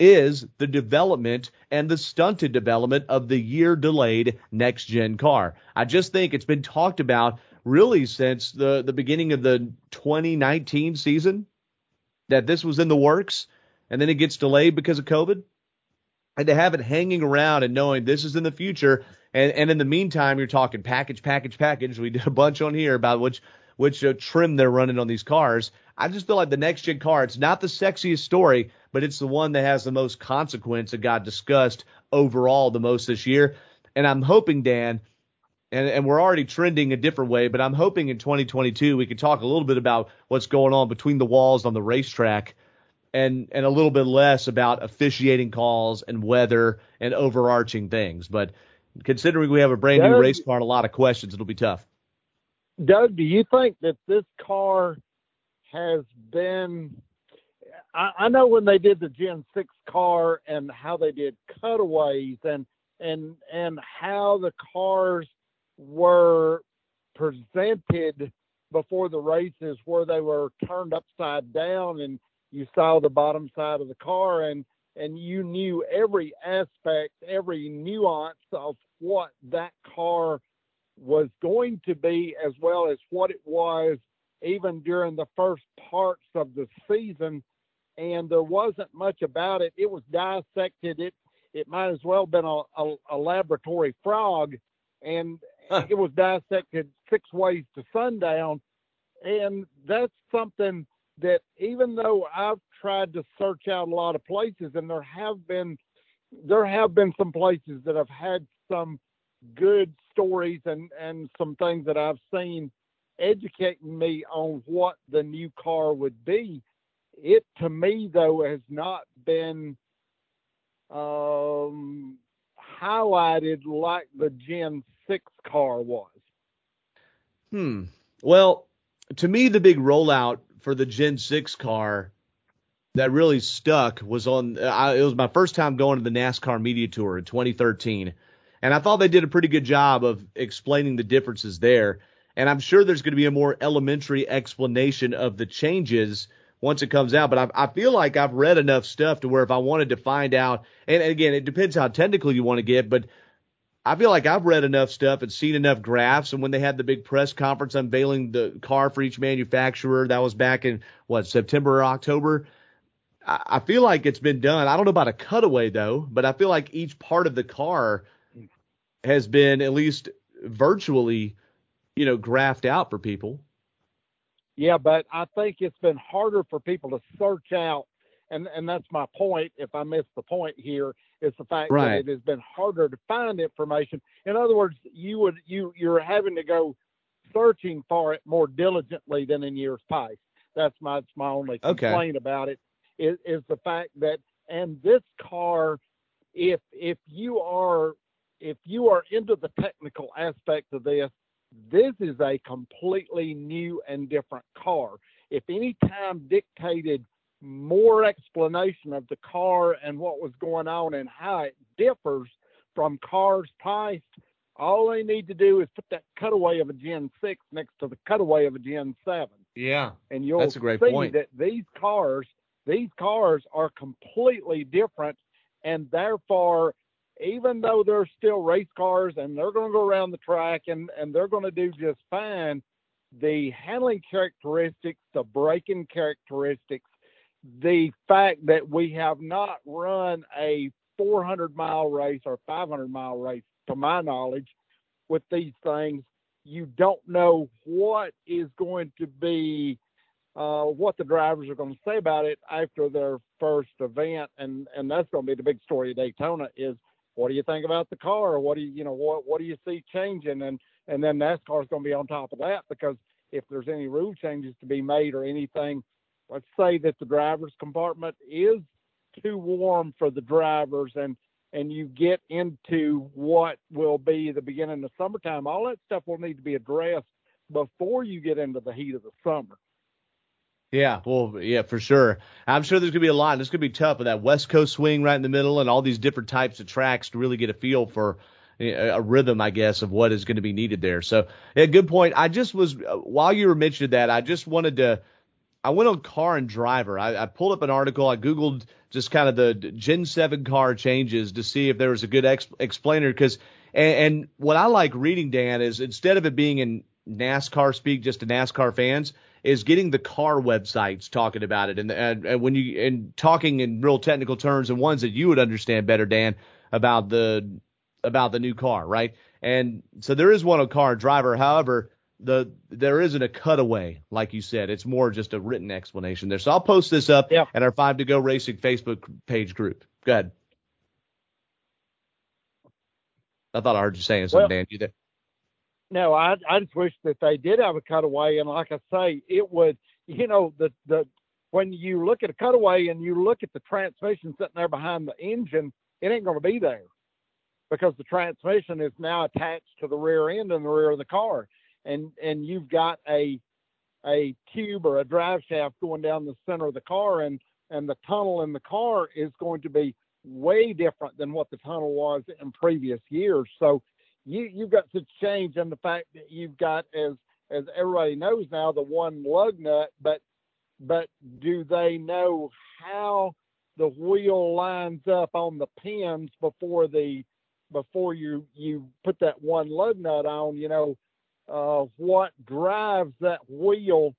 is the development and the stunted development of the year delayed next gen car. I just think it's been talked about really since the, the beginning of the 2019 season that this was in the works and then it gets delayed because of COVID. And to have it hanging around and knowing this is in the future, and, and in the meantime, you're talking package, package, package. We did a bunch on here about which which uh, trim they're running on these cars. I just feel like the next gen car, it's not the sexiest story, but it's the one that has the most consequence that got discussed overall the most this year. And I'm hoping, Dan, and, and we're already trending a different way, but I'm hoping in 2022 we can talk a little bit about what's going on between the walls on the racetrack and and a little bit less about officiating calls and weather and overarching things. But considering we have a brand Doug, new race car and a lot of questions, it'll be tough. Doug, do you think that this car has been? I, I know when they did the Gen Six car and how they did cutaways and and and how the cars were presented before the races where they were turned upside down and you saw the bottom side of the car and and you knew every aspect, every nuance of what that car was going to be, as well as what it was even during the first parts of the season. And there wasn't much about it. It was dissected. It it might as well have been a, a, a laboratory frog, and huh. it was dissected six ways to sundown. And that's something that even though I've tried to search out a lot of places, and there have been there have been some places that have had some good stories and and some things that I've seen educating me on what the new car would be. It to me though has not been um, highlighted like the Gen Six car was. Hmm. Well, to me, the big rollout for the Gen 6 car that really stuck was on, I, it was my first time going to the NASCAR media tour in 2013. And I thought they did a pretty good job of explaining the differences there. And I'm sure there's going to be a more elementary explanation of the changes once it comes out. But I, I feel like I've read enough stuff to where if I wanted to find out, and again, it depends how technical you want to get, but I feel like I've read enough stuff and seen enough graphs. And when they had the big press conference unveiling the car for each manufacturer, that was back in what September or October. I, I feel like it's been done. I don't know about a cutaway though, but I feel like each part of the car has been at least virtually, you know, graphed out for people. Yeah, but I think it's been harder for people to search out, and and that's my point. If I miss the point here, is the fact right. that it has been harder to find information. In other words, you would you you're having to go searching for it more diligently than in years past. That's my that's my only complaint okay. about it is, is the fact that and this car, if if you are if you are into the technical aspect of this, this is a completely new and different car. If any time dictated more explanation of the car and what was going on and how it differs from cars past, all they need to do is put that cutaway of a Gen 6 next to the cutaway of a Gen 7. Yeah. And you'll that's a great see point. that these cars, these cars are completely different and therefore even though they're still race cars and they're going to go around the track and, and they're going to do just fine, the handling characteristics, the braking characteristics, the fact that we have not run a 400 mile race or 500 mile race, to my knowledge, with these things, you don't know what is going to be, uh, what the drivers are going to say about it after their first event, and and that's going to be the big story of Daytona is what do you think about the car? What do you, you know, what what do you see changing? And and then NASCAR is going to be on top of that because if there's any rule changes to be made or anything, let's say that the driver's compartment is too warm for the drivers and and you get into what will be the beginning of summertime, all that stuff will need to be addressed before you get into the heat of the summer. Yeah, well, yeah, for sure. I'm sure there's gonna be a lot. And it's gonna be tough with that West Coast swing right in the middle and all these different types of tracks to really get a feel for eh, a rhythm, I guess, of what is going to be needed there. So, yeah, good point. I just was while you were mentioning that, I just wanted to. I went on Car and Driver. I, I pulled up an article. I googled just kind of the Gen 7 car changes to see if there was a good ex- explainer. Because and, and what I like reading, Dan, is instead of it being in NASCAR speak just to NASCAR fans, is getting the car websites talking about it and, and, and when you and talking in real technical terms and ones that you would understand better, Dan, about the about the new car, right? And so there is one on car and driver. However, the there isn't a cutaway like you said. It's more just a written explanation there. So I'll post this up yeah. at our Five to Go Racing Facebook page group. Go ahead. I thought I heard you saying something, well, Dan. You there? no, I I just wish that they did have a cutaway, and like I say, it would, you know, the the when you look at a cutaway and you look at the transmission sitting there behind the engine, it ain't going to be there because the transmission is now attached to the rear end and the rear of the car, and and you've got a a tube or a drive shaft going down the center of the car, and and the tunnel in the car is going to be way different than what the tunnel was in previous years. So you you've got such change in the fact that you've got as as everybody knows now the one lug nut, but but do they know how the wheel lines up on the pins before the before you you put that one lug nut on? You know, uh, what drives that wheel?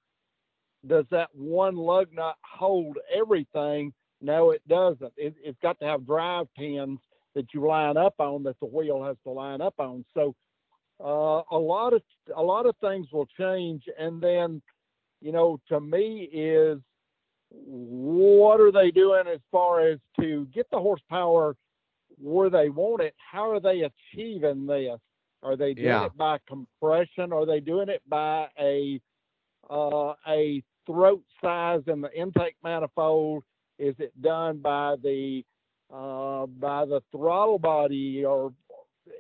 Does that one lug nut hold everything? No, it doesn't. It, it's got to have drive pins that you line up on that the wheel has to line up on. So uh, a lot of a lot of things will change, and then you know to me is what are they doing as far as to get the horsepower where they want it? How are they achieving this? Are they doing yeah. it by compression? Are they doing it by a uh, a throat size in the intake manifold? Is it done by the uh, by the throttle body or,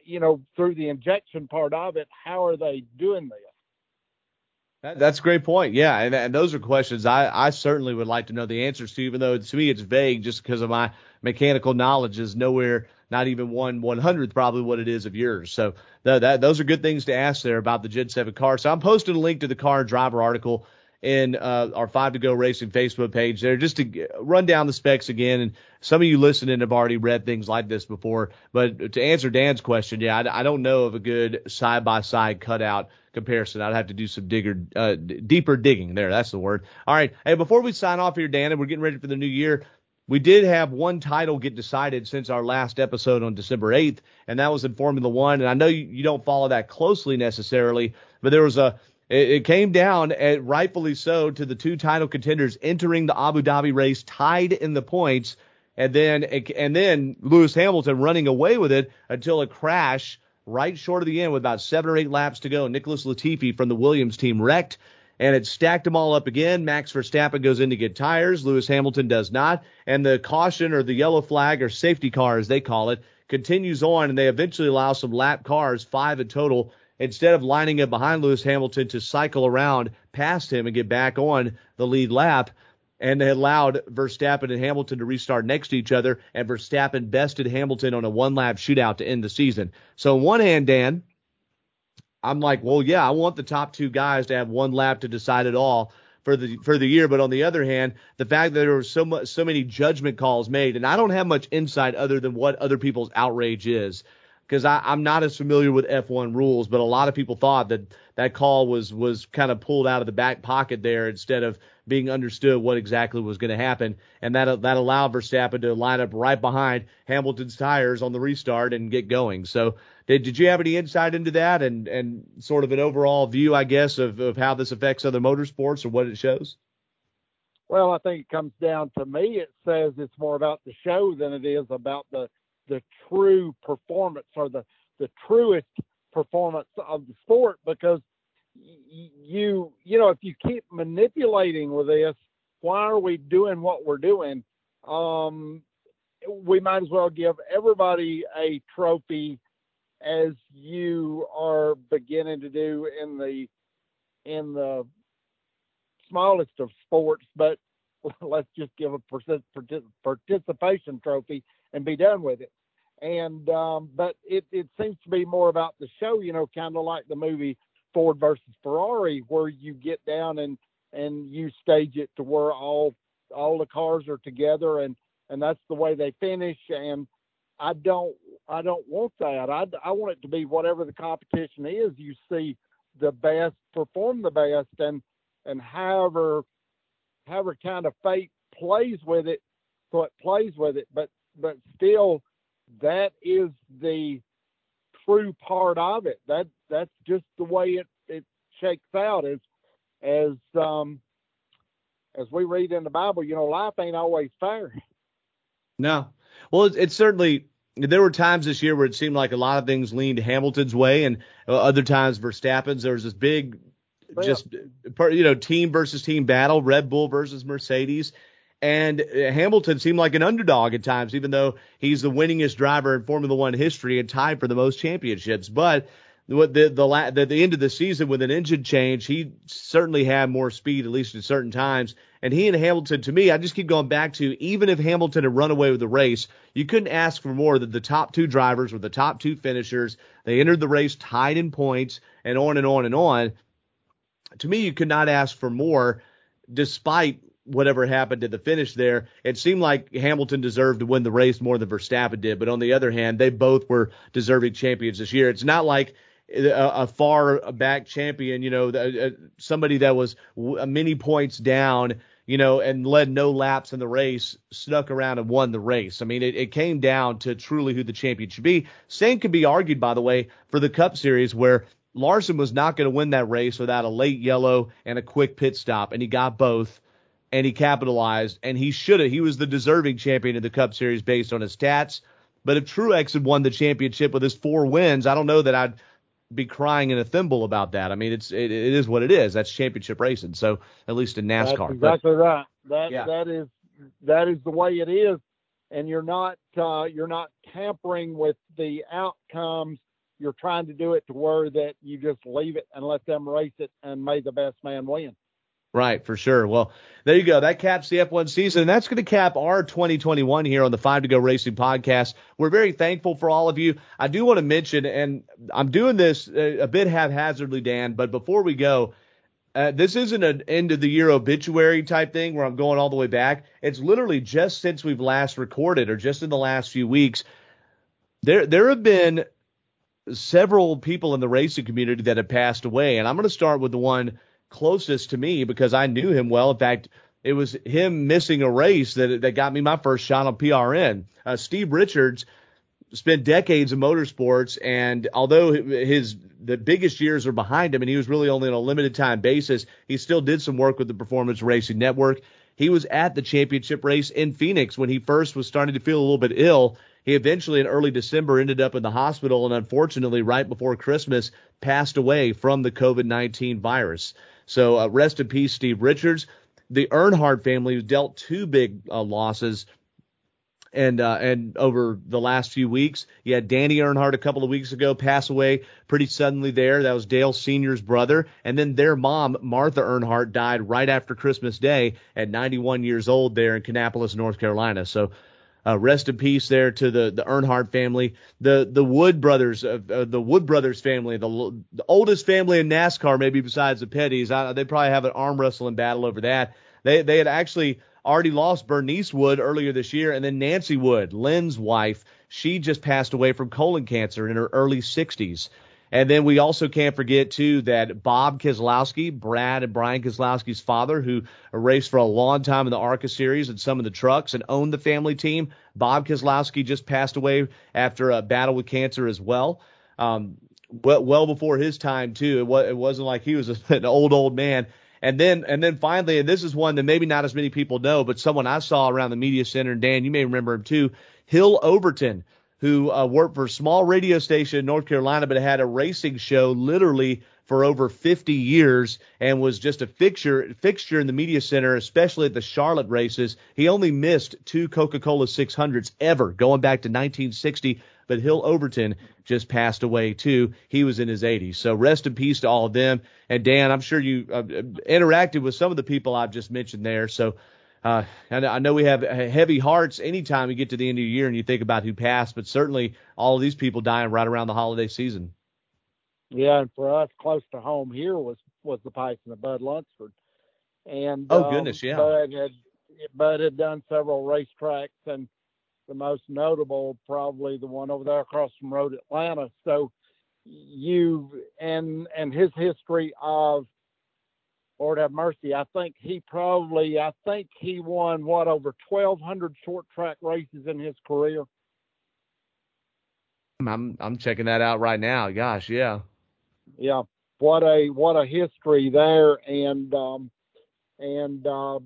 you know, through the injection part of it. How are they doing this? that's a great point. Yeah, and, and those are questions I, I certainly would like to know the answers to, even though to me it's vague just because of my mechanical knowledge is nowhere, not even one one hundredth probably what it is of yours. So th- that those are good things to ask there about the Gen 7 car. So I'm posting a link to the car and driver article in uh, our Five to Go Racing Facebook page there just to run down the specs again. And some of you listening have already read things like this before. But to answer Dan's question, yeah, I, I don't know of a good side by side cutout comparison. I'd have to do some digger, uh, deeper digging there. That's the word. All right. Hey, before we sign off here, Dan, and we're getting ready for the new year, we did have one title get decided since our last episode on December 8th, and that was in Formula One. And I know you, you don't follow that closely necessarily, but there was a it, came down, at, rightfully so, to the two title contenders entering the Abu Dhabi race tied in the points, and then and then Lewis Hamilton running away with it until a crash right short of the end with about seven or eight laps to go. Nicholas Latifi from the Williams team wrecked and it stacked them all up again. Max Verstappen goes in to get tires. Lewis Hamilton does not. And the caution or the yellow flag or safety car, as they call it, continues on. And they eventually allow some lap cars, five in total, instead of lining up behind Lewis Hamilton to cycle around past him and get back on the lead lap. And they allowed Verstappen and Hamilton to restart next to each other, and Verstappen bested Hamilton on a one lap shootout to end the season. So, on one hand, Dan, I'm like, well, yeah, I want the top two guys to have one lap to decide it all for the for the year. But on the other hand, the fact that there were so much so many judgment calls made, and I don't have much insight other than what other people's outrage is because I'm not as familiar with F1 rules, but a lot of people thought that that call was was kind of pulled out of the back pocket there instead of being understood what exactly was going to happen, and that that allowed Verstappen to line up right behind Hamilton's tires on the restart and get going. So did did you have any insight into that and and sort of an overall view, I guess, of of how this affects other motorsports or what it shows? Well, I think it comes down to me. It says it's more about the show than it is about the the true performance or the the truest performance of the sport because you you know if you keep manipulating with this why are we doing what we're doing? Um we might as well give everybody a trophy as you are beginning to do in the in the smallest of sports but let's just give a participation trophy and be done with it and um, but it, it seems to be more about the show, you know, kind of like the movie Ford versus Ferrari, where you get down and and you stage it to where all all the cars are together, and and that's the way they finish. And I don't I don't want that. I I want it to be whatever the competition is. You see the best perform the best, and and however however kind of fate plays with it, so it plays with it. But but still that is the true part of it. That that's just the way it it shakes out as as um as we read in the Bible. You know, life ain't always fair. No, well, it's, it's certainly. There were times this year where it seemed like a lot of things leaned Hamilton's way, and uh, other times Verstappen's. There was this big, just you know, team versus team battle, Red Bull versus Mercedes. And uh, Hamilton seemed like an underdog at times, even though he's the winningest driver in Formula One history and tied for the most championships. But the the the, the, the end of the season with an engine change, he certainly had more speed, at least at certain times. And he and Hamilton, to me, I just keep going back to even if Hamilton had run away with the race, you couldn't ask for more than the top two drivers were the top two finishers. They entered the race tied in points and on and on and on. To me, you could not ask for more, despite whatever happened to the finish there, it seemed like Hamilton deserved to win the race more than Verstappen did. But on the other hand, they both were deserving champions this year. It's not like a, a far back champion, you know, uh, somebody that was many points down, you know, and led no laps in the race, snuck around and won the race. I mean, it, it came down to truly who the champion should be. Same could be argued, by the way, for the Cup Series where Larson was not going to win that race without a late yellow and a quick pit stop, and he got both and he capitalized, and he should have. He was the deserving champion of the Cup Series based on his stats. But if Truex had won the championship with his four wins, I don't know that I'd be crying in a thimble about that. I mean, it's it, it is what it is. That's championship racing. So at least in NASCAR. That's exactly but, right. That yeah. that is that is the way it is, and you're not uh, you're not tampering with the outcomes. you're trying to do it to where that you just leave it and let them race it and may the best man win. Right, for sure. Well, there you go. That caps the F1 season, and that's going to cap our 2021 here on the Five to Go Racing podcast. We're very thankful for all of you. I do want to mention, and I'm doing this a bit haphazardly, Dan, but before we go, uh, this isn't an end of the year obituary type thing where I'm going all the way back. It's literally just since we've last recorded, or just in the last few weeks. There, there have been several people in the racing community that have passed away, and I'm going to start with the one closest to me because I knew him well. In fact, it was him missing a race that that got me my first shot on PRN. Uh, Steve Richards spent decades in motorsports, and although his the biggest years are behind him, and he was really only on a limited time basis, he still did some work with the Performance Racing Network. He was at the championship race in Phoenix when he first was starting to feel a little bit ill. He eventually, in early December, ended up in the hospital, and unfortunately, right before Christmas, passed away from the COVID 19 virus. So uh, rest in peace, Steve Richards. The Earnhardt family dealt two big uh, losses. And uh, and over the last few weeks, you had Danny Earnhardt a couple of weeks ago pass away pretty suddenly. There, that was Dale Senior's brother, and then their mom Martha Earnhardt died right after Christmas Day at 91 years old there in Kannapolis, North Carolina. So uh, rest in peace there to the the Earnhardt family, the the Wood brothers, uh, uh, the Wood brothers family, the, the oldest family in NASCAR, maybe besides the Petties. I, they probably have an arm wrestling battle over that. They they had actually already lost Bernice Wood earlier this year, and then Nancy Wood, Len's wife, she just passed away from colon cancer in her early 60s. And then we also can't forget too that Bob Keselowski, Brad and Brian Keselowski's father, who raced for a long time in the ARCA series and some of the trucks and owned the family team. Bob Keselowski just passed away after a battle with cancer as well. Um, well, well before his time too. It, was, it wasn't like he was an old old man. And then, and then finally, and this is one that maybe not as many people know, but someone I saw around the media center, and Dan, you may remember him too, Hill Overton who uh, worked for a small radio station in North Carolina, but had a racing show literally for over 50 years and was just a fixture fixture in the media center, especially at the Charlotte races. He only missed two Coca-Cola 600s ever, going back to 1960. But Hill Overton just passed away too. He was in his 80s. So rest in peace to all of them. And Dan, I'm sure you uh, interacted with some of the people I've just mentioned there. So uh, and I know we have heavy hearts anytime you get to the end of the year and you think about who passed, but certainly all of these people dying right around the holiday season. Yeah, and for us, close to home here was was the and the Bud Lunsford. And oh um, goodness, yeah. Bud had Bud had done several racetracks, and the most notable probably the one over there across from Road Atlanta. So you and and his history of Lord have mercy. I think he probably, I think he won what over 1,200 short track races in his career. I'm I'm checking that out right now. Gosh, yeah. Yeah, what a what a history there, and um, and uh,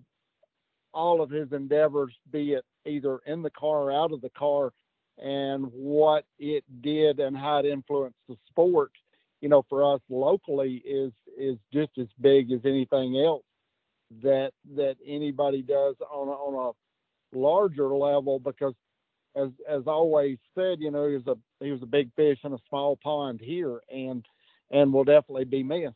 all of his endeavors, be it either in the car or out of the car, and what it did and how it influenced the sport you know, for us locally is is just as big as anything else that that anybody does on a, on a larger level because as as always said, you know, he was a he was a big fish in a small pond here and and will definitely be missed.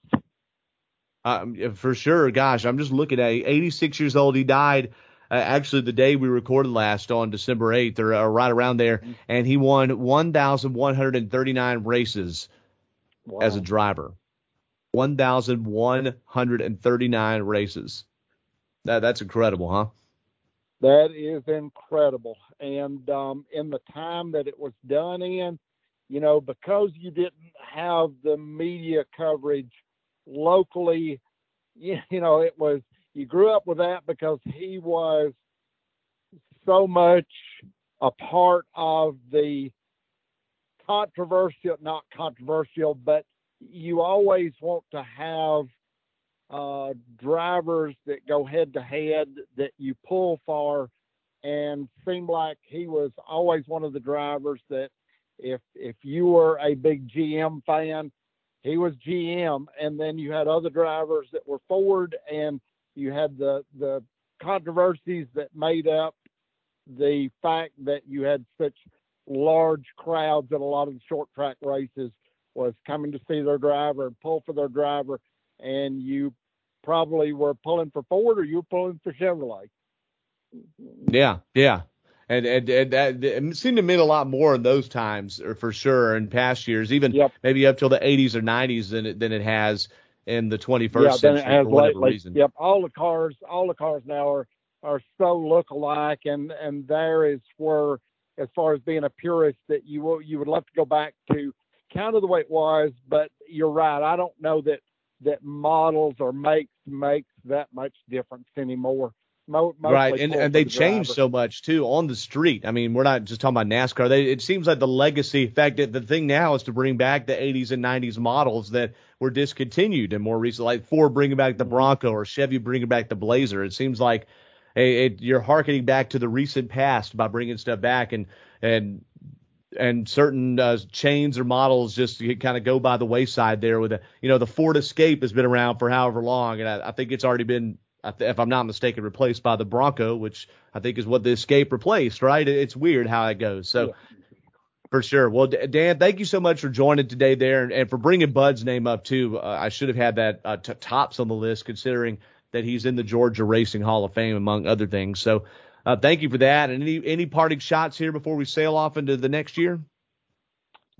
Um, for sure. Gosh, I'm just looking at 86 years old. He died uh, actually the day we recorded last on December 8th or, or right around there, mm-hmm. and he won 1,139 races wow. as a driver. 1,139 races. That that's incredible, huh? That is incredible. And um, in the time that it was done in, you know, because you didn't have the media coverage locally, you, you know, it was you grew up with that because he was so much a part of the controversial, not controversial, but you always want to have uh, drivers that go head to head that you pull for, and seemed like he was always one of the drivers that if if you were a big GM fan, he was GM, and then you had other drivers that were Ford, and you had the the controversies that made up the fact that you had such large crowds at a lot of the short track races was coming to see their driver and pull for their driver, and you probably were pulling for Ford or you were pulling for Chevrolet. Mm-hmm. Yeah, yeah. And, and, and that it seemed to mean a lot more in those times, or for sure, in past years, even Yep. maybe up till the 80s or 90s than it, than it has in the 21st yeah, century for whatever lately. reason. Yep, all the cars, all the cars now are are so look alike, and and there is where, as far as being a purist, that you will you would love to go back to kind of the way it was. But you're right, I don't know that that models or makes makes that much difference anymore. Mo- Right, and and they the changed so much too on the street. I mean, we're not just talking about NASCAR. They it seems like the legacy. In fact, the thing now is to bring back the 80s and 90s models that were discontinued and more recent, like Ford bringing back the mm-hmm. Bronco or Chevy bringing back the Blazer. It seems like a, it, you're harkening back to the recent past by bringing stuff back and and and certain uh, chains or models just kind of go by the wayside there with the you know the Ford Escape has been around for however long and I, I think it's already been if I'm not mistaken replaced by the Bronco which I think is what the Escape replaced right? It- it's weird how it goes. So Yeah. for sure. Well Dan thank you so much for joining today there and, and for bringing Bud's name up too. Uh, I should have had that uh, t- tops on the list considering that he's in the Georgia Racing Hall of Fame among other things so uh, thank you for that and any any parting shots here before we sail off into the next year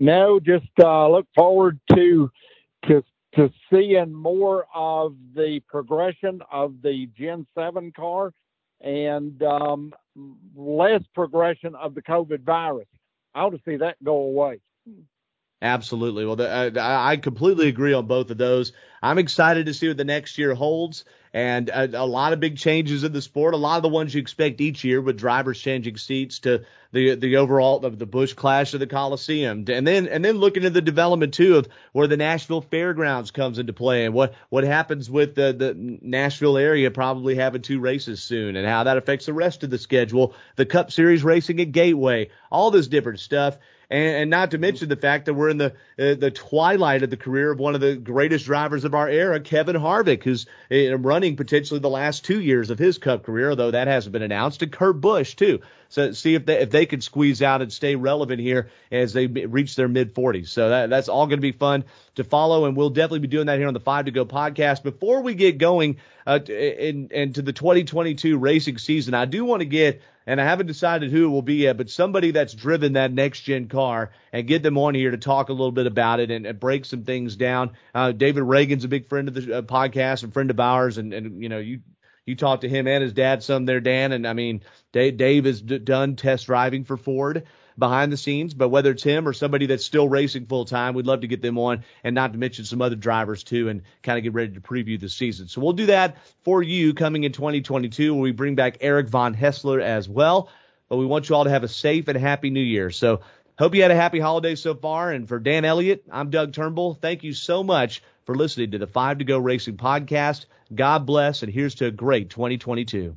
No, just uh, look forward to to to seeing more of the progression of the Gen Seven car, and um, less progression of the COVID virus. I want to see that go away. Absolutely. Well, uh, the, I, I completely agree on both of those. I'm excited to see what the next year holds, and a, a lot of big changes in the sport. A lot of the ones you expect each year, with drivers changing seats to the the overall of the Busch Clash of the Coliseum, and then and then looking at the development too of where the Nashville Fairgrounds comes into play, and what what happens with the the Nashville area probably having two races soon, and how that affects the rest of the schedule. The Cup Series racing at Gateway, all this different stuff and, and not to mention the fact that we're in the uh, the twilight of the career of one of the greatest drivers of our era, Kevin Harvick, who's uh, running potentially the last two years of his Cup career, although that hasn't been announced, and Kurt Busch too. So see if they if they can squeeze out and stay relevant here as they reach their mid 40s. So that that's all going to be fun to follow, and we'll definitely be doing that here on the Five to Go podcast. Before we get going uh, in, into the 2022 racing season, I do want to get and I haven't decided who it will be yet, but somebody that's driven that next gen car and get them on here to talk a little bit about it and, and break some things down. Uh, David Ragan's a big friend of the uh, podcast and friend of ours, and, and you know you you talked to him and his dad some there, Dan, and I mean Dave, Dave has d- done test driving for Ford behind the scenes, but whether it's him or somebody that's still racing full time, we'd love to get them on and not to mention some other drivers too and kind of get ready to preview the season. So we'll do that for you coming in 2022 where we bring back Eric Von Haessler as well. But we want you all to have a safe and happy new year. So hope you had a happy holiday so far. And for Dan Elliott, I'm Doug Turnbull. Thank you so much for listening to the Five to Go Racing podcast. God bless and here's to a great 2022.